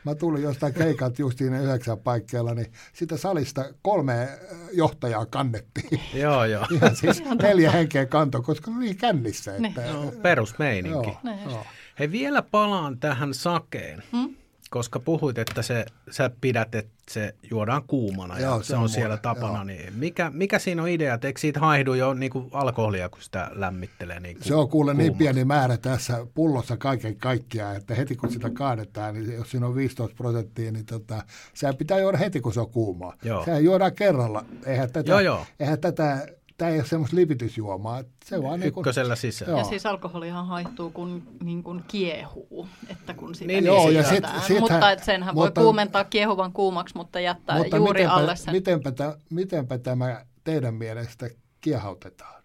mä tulin jostain keikalta just siinä yhdeksän paikkeilla, niin sitä salista kolme äh, johtajaa kannettiin. Joo, joo. Ihan siis neljä henkeä kanto, koska ne oli niin kännissä. Että, No, perusmeininki. Niin joo. Hei, vielä palaan tähän sakeen, Hmm? Koska puhuit, että se, sä pidät, että se juodaan kuumana ja Joo, se, se on, on siellä tapana. joo. Niin mikä, mikä siinä on idea, että eikö siitä haihdu jo niin kuin alkoholia, kun sitä lämmittelee? Niin kuin Se on kuule niin pieni määrä tässä pullossa kaiken kaikkiaan, että heti kun sitä kaadetaan, niin jos siinä on 15 prosenttia, niin tota, sehän pitää juoda heti, kun se on kuumaa. Joo. Sehän juodaan kerralla. Eihän tätä, Joo, joo. Eihän tätä tämä ei ole semmoista lipitysjuomaa. että Se vaan niin kuin, Ykkösellä sisään. Joo. Ja siis alkoholihan haihtuu, kun niin kuin kiehuu, että kun sitä Niin, niin, joo, ja sit- sittenhän- mutta et senhän mutta- voi kuumentaa kiehuvan kuumaksi, mutta jättää mutta juuri mitenpä, alle sen. Mitenpä, tä, mitenpä tämä teidän mielestä kiehautetaan?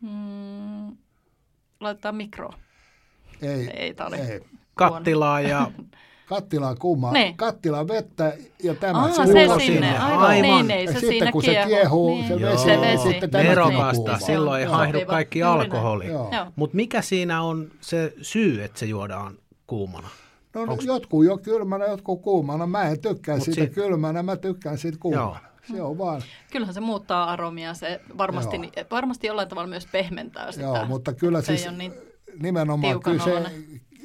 Mm, laitetaan mikro. Ei, Ei, ei. Kattilaa ja <laughs> Kattilaan kuumaa, Niin. kattilaan vettä ja tämä Aa, se sinne, sinne, aivan. aivan. Niin, niin, Ja se sitten siinä kun se kiehuu, se niin. vesi, Joo. se vesi. sitten nerokasta, kuuma. silloin ei haihdu kaikki alkoholi. Mutta mikä siinä on se syy, että se juodaan kuumana? No Onks- jotkut jo kylmänä, jotkut kuumana. Mä en tykkää Mut siitä sit- kylmänä, mä tykkään siitä kuumana. Joo. Se on vaan, Kyllähän se muuttaa aromia, se varmasti, Joo. varmasti jollain tavalla myös pehmentää sitä. joo, mutta kyllä Se ei siis ole niin- nimenomaan kyllä se.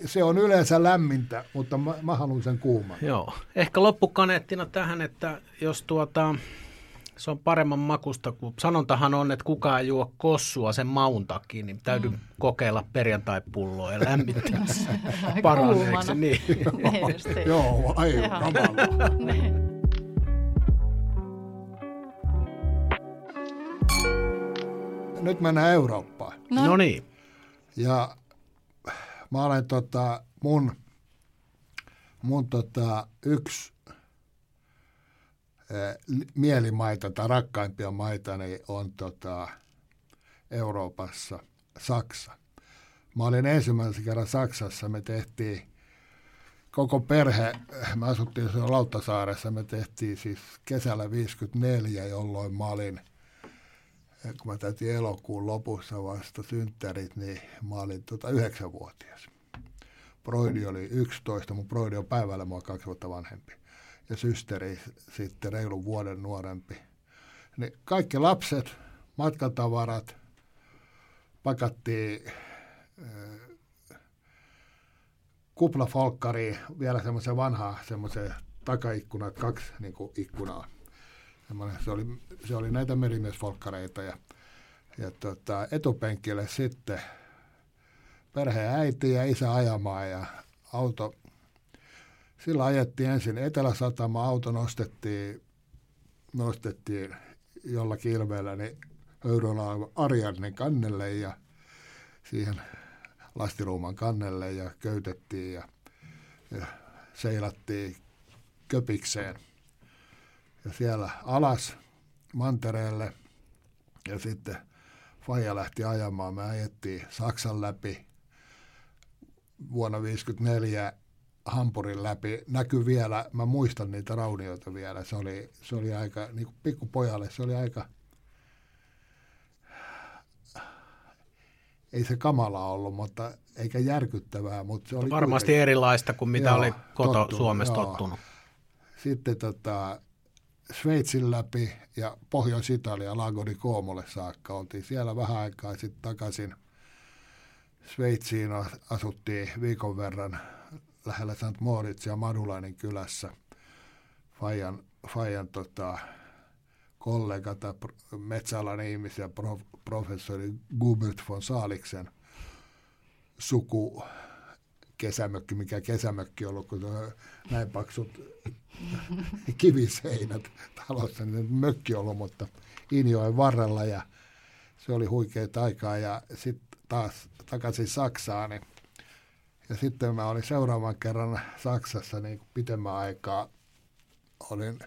Se on yleensä lämmintä, mutta mä, mä haluan sen kuuman. Joo. Ehkä loppukaneettina tähän, että jos tuota, se on paremman makusta, kun sanontahan on, että kukaan ei juo kossua sen maun takia, niin täytyy mm. kokeilla perjantai-pulloa ja lämmittää <laughs> se. Kuumana. Niin. <laughs> Joo, aivan. <laughs> Nyt mennään Eurooppaan. No niin. Ja mä olen tota, mun, mun tota, yksi li- mielimaita tai rakkaimpia maita niin on tota, Euroopassa Saksa. Mä olin ensimmäisen kerran Saksassa, me tehtiin koko perhe, me asuttiin siellä Lauttasaaressa, me tehtiin siis kesällä 54, jolloin mä olin kun mä täytin elokuun lopussa vasta synttärit, niin mä olin tota yhdeksänvuotias. Broidi oli 11, mun broidi on päivällä mua kaksi vuotta vanhempi. Ja systeri sitten reilun vuoden nuorempi. Niin kaikki lapset, matkatavarat, pakattiin äh, kuplafolkkariin, vielä semmoisen vanhaa semmoisen takaikkunat, kaksi niin kuin ikkunaa. Se, oli, se oli näitä merimiesfolkkareita ja, ja tota, etupenkille sitten perheen äiti ja isä ajamaan ja auto, sillä ajettiin ensin Etelä-Satama, auto nostettiin, nostettiin jollakin ilmeellä niin Höyryllä Ariadnen kannelle ja siihen lastiruuman kannelle ja köytettiin ja, ja seilattiin köpikseen ja siellä alas mantereelle ja sitten Faija lähti ajamaan. Me ajettiin Saksan läpi vuonna 1954 Hampurin läpi. Näkyy vielä, mä muistan niitä raunioita vielä. Se oli, se oli aika, niin kuin pikkupojalle, se oli aika, ei se kamala ollut, mutta eikä järkyttävää, mutta se oli Varmasti kuitenkin- erilaista kuin mitä Joo, oli koto tottunut, Suomessa joo. tottunut. sitten tota, Sveitsin läpi ja Pohjois-Italia Lago di Comolle saakka. Oltiin siellä vähän aikaa sitten takaisin Sveitsiin as- asuttiin viikon verran lähellä St. Moritz ja Madulainen kylässä Fajan, Fajan tota, kollega tai metsäalan ihmisiä, prof, professori Gubert von Saaliksen suku kesämökki, mikä kesämökki on ollut, kun on näin paksut <laughs> kiviseinät talossa, niin mökki on ollut, mutta Injoen varrella ja se oli huikea aikaa ja sitten taas takaisin Saksaan, niin ja sitten mä olin seuraavan kerran Saksassa niin pitemmän aikaa. Olin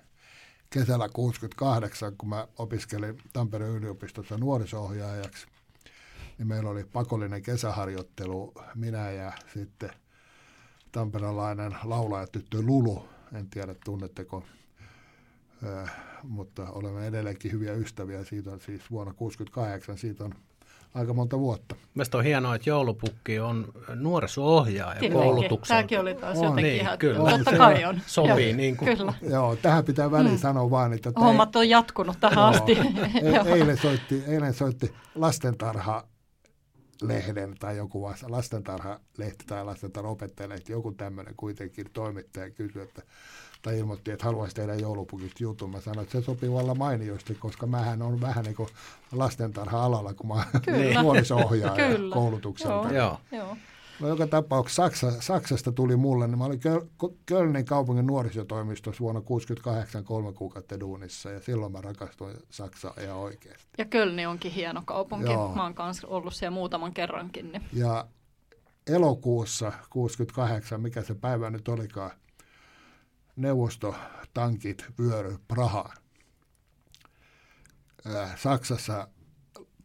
kesällä 68, kun mä opiskelin Tampereen yliopistossa nuorisohjaajaksi. Niin meillä oli pakollinen kesäharjoittelu, minä ja sitten tamperelainen laulajatyttö Lulu. En tiedä, tunnetteko, äh, mutta olemme edelleenkin hyviä ystäviä. Siitä on siis vuonna 68, siitä on aika monta vuotta. Mielestäni on hienoa, että joulupukki on nuoriso-ohjaaja koulutuksella. Tämäkin oli taas on. jotenkin niin, ihan, kyllä. On, totta kai on. Sopii niin kuin. Kyllä. Joo, tähän pitää väliin mm. sanoa vaan, että... Hommat on jatkunut tähän asti. E- <laughs> eilen, soitti, eilen soitti lastentarha lehden tai joku vasta, lastentarha-lehti tai lastentarha-opettajalehti, joku tämmöinen kuitenkin toimittaja kysyi, että tai ilmoitti, että haluaisi tehdä joulupukista jutun. Mä sanoin, että se sopii olla mainiosti, koska mähän on vähän niin kuin lastentarha-alalla, kun mä olen <laughs> nuoriso-ohjaaja koulutukselta. Joo. Joo. No, joka tapauksessa Saksa, Saksasta tuli mulle, niin mä olin Kölnin kaupungin nuorisotoimistossa vuonna 68 kolme kuukautta duunissa ja silloin mä rakastuin Saksaan ihan oikeasti. Ja Kölni onkin hieno kaupunki, Joo. mä oon kanssa ollut siellä muutaman kerrankin. Niin. Ja elokuussa 68, mikä se päivä nyt olikaan, neuvostotankit vyöry Prahaan. Saksassa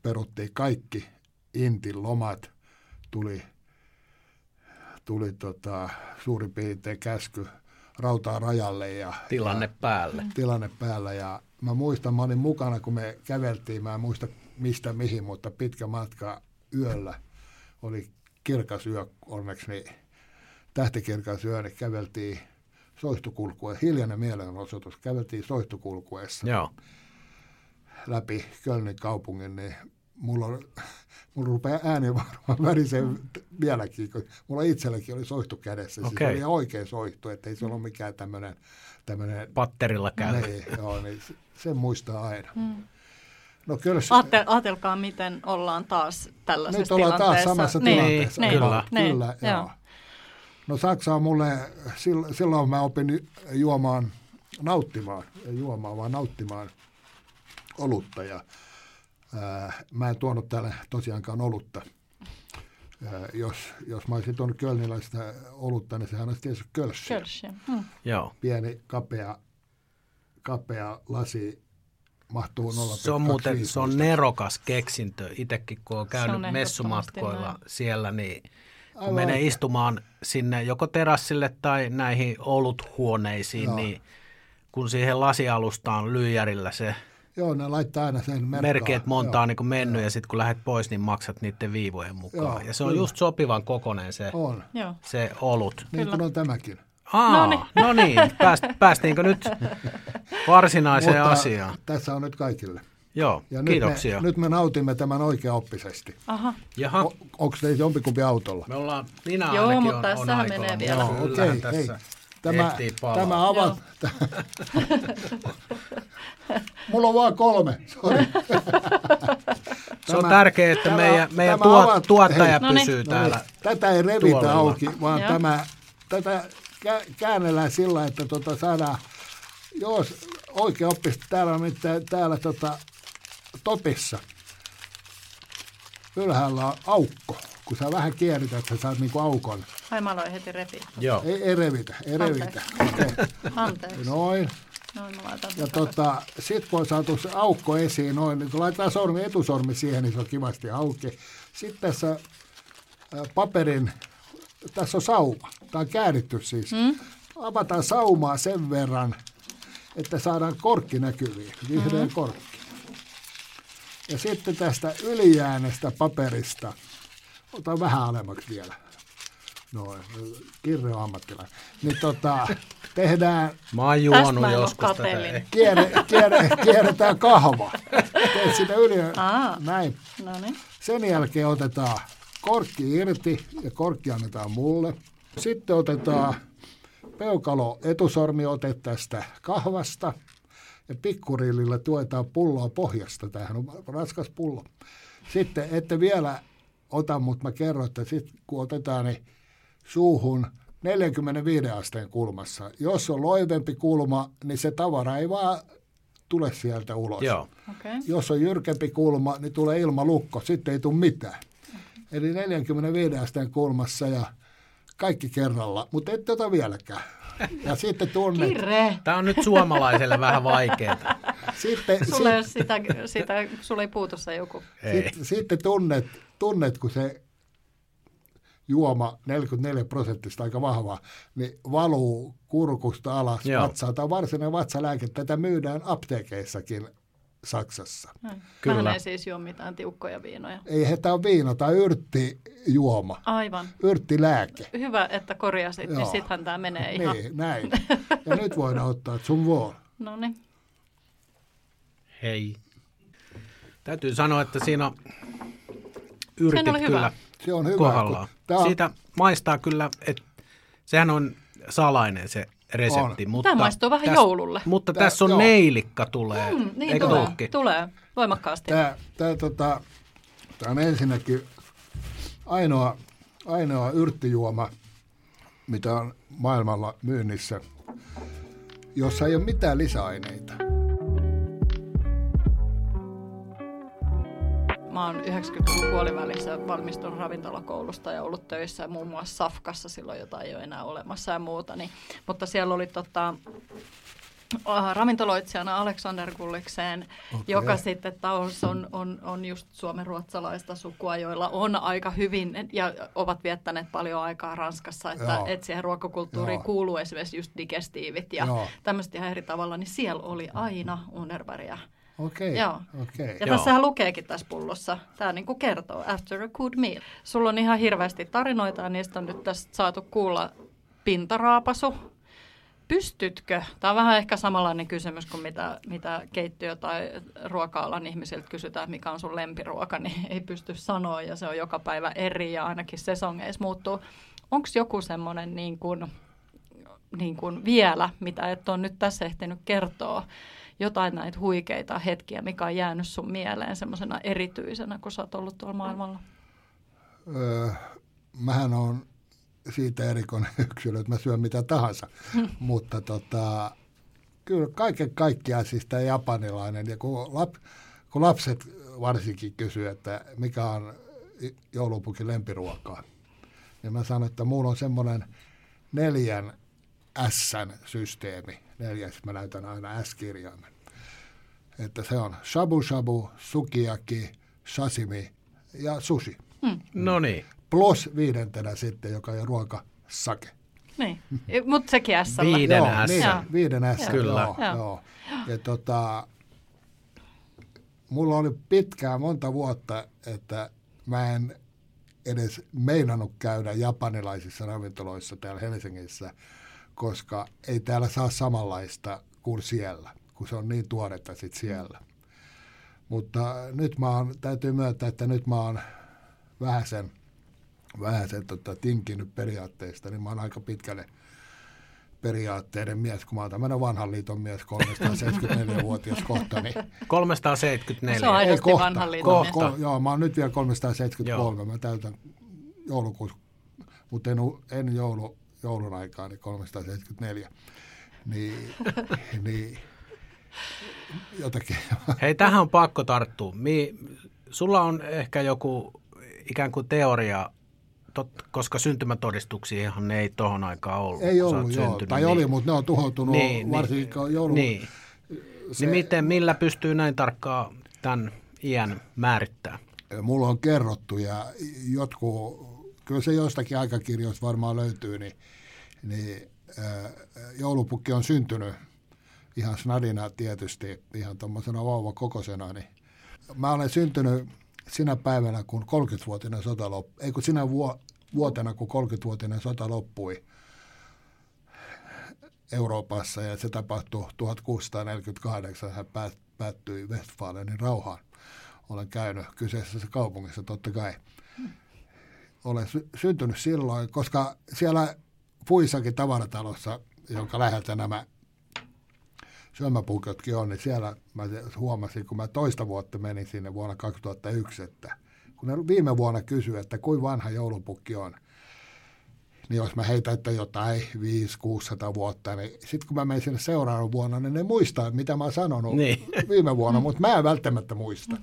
peruttiin kaikki Intin lomat, tuli, tuli tota, suurin piirtein käsky rautaa rajalle. Ja, tilanne ja, päälle. Tilanne päällä ja mä muistan, mä olin mukana, kun me käveltiin, mä en muista mistä mihin, mutta pitkä matka yöllä oli kirkas yö, onneksi niin tähtikirkas yö, niin käveltiin soihtukulkue, hiljainen mielenosoitus. Käveltiin soihtukulkueessa Joo. läpi Kölnin kaupungin, niin mulla, on, mulla rupeaa ääni varmaan värisee vieläkin, kun mulla itselläkin oli soihtu kädessä. Okay. Siis oli oikein soihtu, että ei se ollut mikään tämmöinen... tämmöinen Patterilla käy. Niin, joo, niin sen muistaa aina. Hmm. No kyllä se, Aatel, Aatelkaa, miten ollaan taas tällaisessa Nyt ollaan taas samassa niin, tilanteessa. Niin, kyllä. Niin, kyllä, joo. joo. No Saksa on mulle, silloin mä opin juomaan, nauttimaan, ei juomaan, vaan nauttimaan olutta. Ja, ää, mä en tuonut täällä tosiaankaan olutta. Ää, jos, jos mä olisin tuonut kölniläistä olutta, niin sehän olisi tietysti kölssi. Kölssi. Hmm. Joo. Pieni, kapea, kapea lasi mahtuu 0,25. Se on muuten se on nerokas keksintö. Itsekin kun olen käynyt messumatkoilla näin. siellä, niin kun menee istumaan sinne joko terassille tai näihin oluthuoneisiin, Joo. niin kun siihen lasialustaan lyijärillä se Joo, ne laittaa aina sen merkkaan. merkki, että monta on niin mennyt Joo. ja sitten kun lähdet pois, niin maksat niiden viivojen mukaan. Joo, ja se on kyllä. just sopivan kokonen se, on. se olut. Niin kuin on tämäkin. Aa, no niin, Pääst, päästiinkö nyt varsinaiseen Mutta asiaan? Tässä on nyt kaikille. Joo, ja kiitoksia. Nyt me, nyt me nautimme tämän oikeaoppisesti. Aha. Jaha. O, onko teillä jompikumpi autolla? Me ollaan, minä Joo, ainakin mutta on, on menee vielä. Joo, okei, okay, hei. Tämä, tämä avat... Mulla on vaan kolme, sorry. Se on tärkeää, että tämä, meidän, meidän tuot, avat, tuottaja hei, pysyy no täällä. No tätä ei revitä tuolilla. auki, vaan tämä, tätä käännellään sillä, että tota saadaan, jos oikein oppista täällä on täällä tota, topissa. Ylhäällä on aukko. Kun sä vähän kierrität, sä saat niinku aukon. Ai mä aloin heti repiä. Joo. Ei, ei revitä, ei revitä. Okay. <laughs> Anteeksi. Noin. Noin, mä laitan ja tota, sit kun on saatu se aukko esiin, noin, niin kun laitetaan sormi, etusormi siihen, niin se on kivasti auki. Sitten tässä paperin, tässä on sauma. Tämä on kääritty siis. Mm. Avataan saumaa sen verran, että saadaan korkki näkyviin, vihreä mm-hmm. korkki. Ja sitten tästä ylijäänestä paperista, otan vähän alemmaksi vielä, noin, Kirre on ammattilainen, niin tota, tehdään... Mä oon juonut joskus tätä. Kier, kier, kierretään kahva. Teet sitä yli, Aa, näin. Noniin. Sen jälkeen otetaan korkki irti ja korkki annetaan mulle. Sitten otetaan peukalo etusormi ote tästä kahvasta ja pikkurillillä tuetaan pulloa pohjasta. Tämähän on raskas pullo. Sitten ette vielä ota, mutta mä kerron, että sitten kun otetaan niin suuhun 45 asteen kulmassa. Jos on loivempi kulma, niin se tavara ei vaan tule sieltä ulos. Joo. Okay. Jos on jyrkempi kulma, niin tulee ilmalukko, sitten ei tule mitään. Eli 45 asteen kulmassa ja kaikki kerralla, mutta ette ota vieläkään. Ja sitten tunnet, Kirre! Tämä on nyt suomalaiselle vähän vaikeaa. sitten, Sulle, sit, sitä, sitä, sulle ei puutu se joku. Ei. sit, sitten tunnet, tunnet, kun se juoma 44 prosenttista aika vahva, niin valuu kurkusta alas Joo. vatsaan. Tämä on varsinainen vatsalääke. Tätä myydään apteekeissakin Saksassa. Kyllä. Kyllä. Mähän ei siis juo mitään tiukkoja viinoja. Ei, tämä on viino, tämä on yrttijuoma, Aivan. yrttilääke. Hyvä, että korjasit, niin Joo. sittenhän tämä menee ihan. Niin, näin. <laughs> Ja nyt voidaan ottaa sun vuoro. No niin. Hei. Täytyy sanoa, että siinä yrtit oli hyvä. Se on hyvä. kohdallaan. Tämä on, Siitä maistaa kyllä, että sehän on salainen se resepti. On. Mutta Tämä maistuu vähän täs- joululle. Mutta Tää- tässä on joo. neilikka tulee. Mm, niin Eikö tulee, tulekin? tulee voimakkaasti. tämä, tämä, tota, tämä on ensinnäkin ainoa, ainoa yrttijuoma, mitä on maailmalla myynnissä, jossa ei ole mitään lisäaineita. Mä oon 90-luvun puolivälissä valmistunut ravintolakoulusta ja ollut töissä muun muassa Safkassa silloin, jota ei ole enää olemassa ja muuta. Niin, mutta siellä oli tota, äh, ravintoloitsijana Alexander Gullikseen, okay. joka sitten taas on, on, on just suomen-ruotsalaista sukua, joilla on aika hyvin ja ovat viettäneet paljon aikaa Ranskassa, että, Joo. että siihen ruokakulttuuriin Joo. kuuluu esimerkiksi just digestiivit ja Joo. tämmöistä ihan eri tavalla, niin siellä oli aina Unerbergia. Okei, Joo. okei. Ja Joo. tässähän lukeekin tässä pullossa. Tämä niin kertoo, after a good meal. Sulla on ihan hirveästi tarinoita ja niistä on nyt tästä saatu kuulla pintaraapasu. Pystytkö, tämä on vähän ehkä samanlainen kysymys kuin mitä, mitä keittiö- tai ruoka-alan ihmisiltä kysytään, mikä on sun lempiruoka, niin ei pysty sanoa ja se on joka päivä eri ja ainakin sesongeissa muuttuu. Onko joku semmoinen niin kuin, niin kuin vielä, mitä et ole nyt tässä ehtinyt kertoa, jotain näitä huikeita hetkiä, mikä on jäänyt sun mieleen semmoisena erityisenä, kun sä oot ollut tuolla maailmalla? Öö, mähän on siitä erikoinen <laughs> yksilö, että mä syön mitä tahansa. Mutta tota, kyllä kaiken kaikkiaan siis tämä japanilainen, ja kun, lap, kun lapset varsinkin kysyy, että mikä on joulupukin lempiruokaa, niin mä sanon, että mulla on semmoinen neljän S-systeemi. Neljäs mä näytän aina S-kirjaimen. Että se on shabu shabu, sukiyaki, sashimi ja sushi. No niin. Plus viidentenä sitten, joka on ruoka sake. Niin, mutta sekin s Viiden joo, S. Niin, Joo. viiden S. Kyllä. Joo, Joo. joo. Ja tota, mulla oli pitkään monta vuotta, että mä en edes meinannut käydä japanilaisissa ravintoloissa täällä Helsingissä, koska ei täällä saa samanlaista kuin siellä, kun se on niin tuoretta sit siellä. Mutta nyt mä oon, täytyy myöntää, että nyt mä oon vähän sen, vähän sen tota, tinkinyt periaatteista, niin mä oon aika pitkälle periaatteiden mies, kun mä oon tämmöinen vanhan liiton mies, 374-vuotias kohta, niin 374. Se on aidosti kohta. vanhan liiton Ko, mies. ko, joo, mä oon nyt vielä 373, joo. mä täytän joulukuussa, mutta en, en joulu, joulun aikaa, niin 374. Niin, <laughs> niin jotakin. <laughs> Hei, tähän on pakko tarttua. Mi, sulla on ehkä joku ikään kuin teoria, tot, koska syntymätodistuksiahan ne ei tohon aikaan ollut. Ei ollut, joo. syntynyt, Tai niin, oli, mutta ne on tuhoutunut Niin, varsinkin niin, joulu. Niin. se- niin miten, millä pystyy näin tarkkaan tämän iän määrittää? mulla on kerrottu ja jotkut, kyllä se jostakin aikakirjoista varmaan löytyy, niin, niin ää, joulupukki on syntynyt ihan snadina tietysti, ihan tuommoisena vauvakokosena, niin mä olen syntynyt sinä päivänä, kun 30-vuotinen sota loppui, ei kun sinä vuo, vuotena, kun 30-vuotinen sota loppui Euroopassa ja se tapahtui 1648, hän päät, päättyi Westfalenin rauhaan. Olen käynyt kyseisessä kaupungissa totta kai. Olen sy- syntynyt silloin, koska siellä Puisakin tavaratalossa, jonka läheltä nämä syömäpukotkin on, niin siellä mä huomasin, kun mä toista vuotta menin sinne vuonna 2001, että kun ne viime vuonna kysyi, että kuinka vanha joulupukki on, niin jos mä heitän, että jotain 500-600 vuotta, niin sitten kun mä menen sinne seuraavana vuonna, niin ne muistaa, mitä mä oon sanonut niin. viime vuonna, <laughs> mutta mä en välttämättä muista.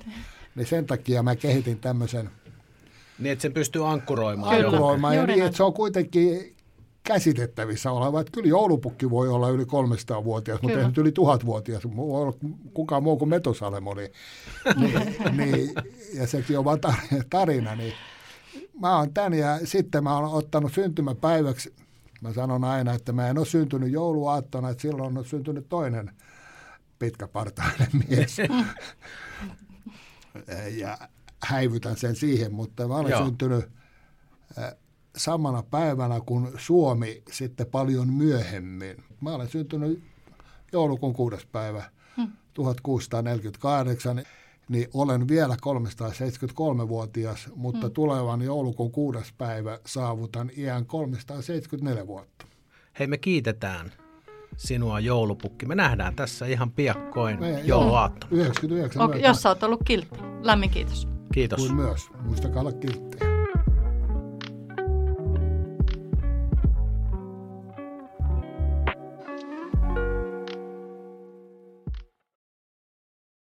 Niin sen takia mä kehitin tämmöisen... Niin, että sen pystyy ankkuroimaan. Ankkuroimaan, ja niin, että se on kuitenkin käsitettävissä oleva. Että kyllä joulupukki voi olla yli 300-vuotias, mutta ei nyt yli 1000-vuotias. Voi olla kukaan muu kuin Metusalem oli. niin, <laughs> niin, ja sekin on vain tarina. Niin mä oon tän ja sitten mä oon ottanut syntymäpäiväksi, mä sanon aina, että mä en ole syntynyt jouluaattona, että silloin on syntynyt toinen pitkäpartainen mies. <laughs> ja häivytän sen siihen, mutta mä olen Joo. syntynyt samana päivänä kuin Suomi sitten paljon myöhemmin. Mä olen syntynyt joulukuun kuudes päivä 1648, hmm. niin olen vielä 373-vuotias, mutta hmm. tulevan joulukuun kuudes päivä saavutan iän 374 vuotta. Hei, me kiitetään sinua joulupukki. Me nähdään tässä ihan piakkoin jouluaattona. 99. Okay, jos sä oot ollut kiltti. Lämmin kiitos. Kiitos. Kuin myös. Muistakaa olla kiltti.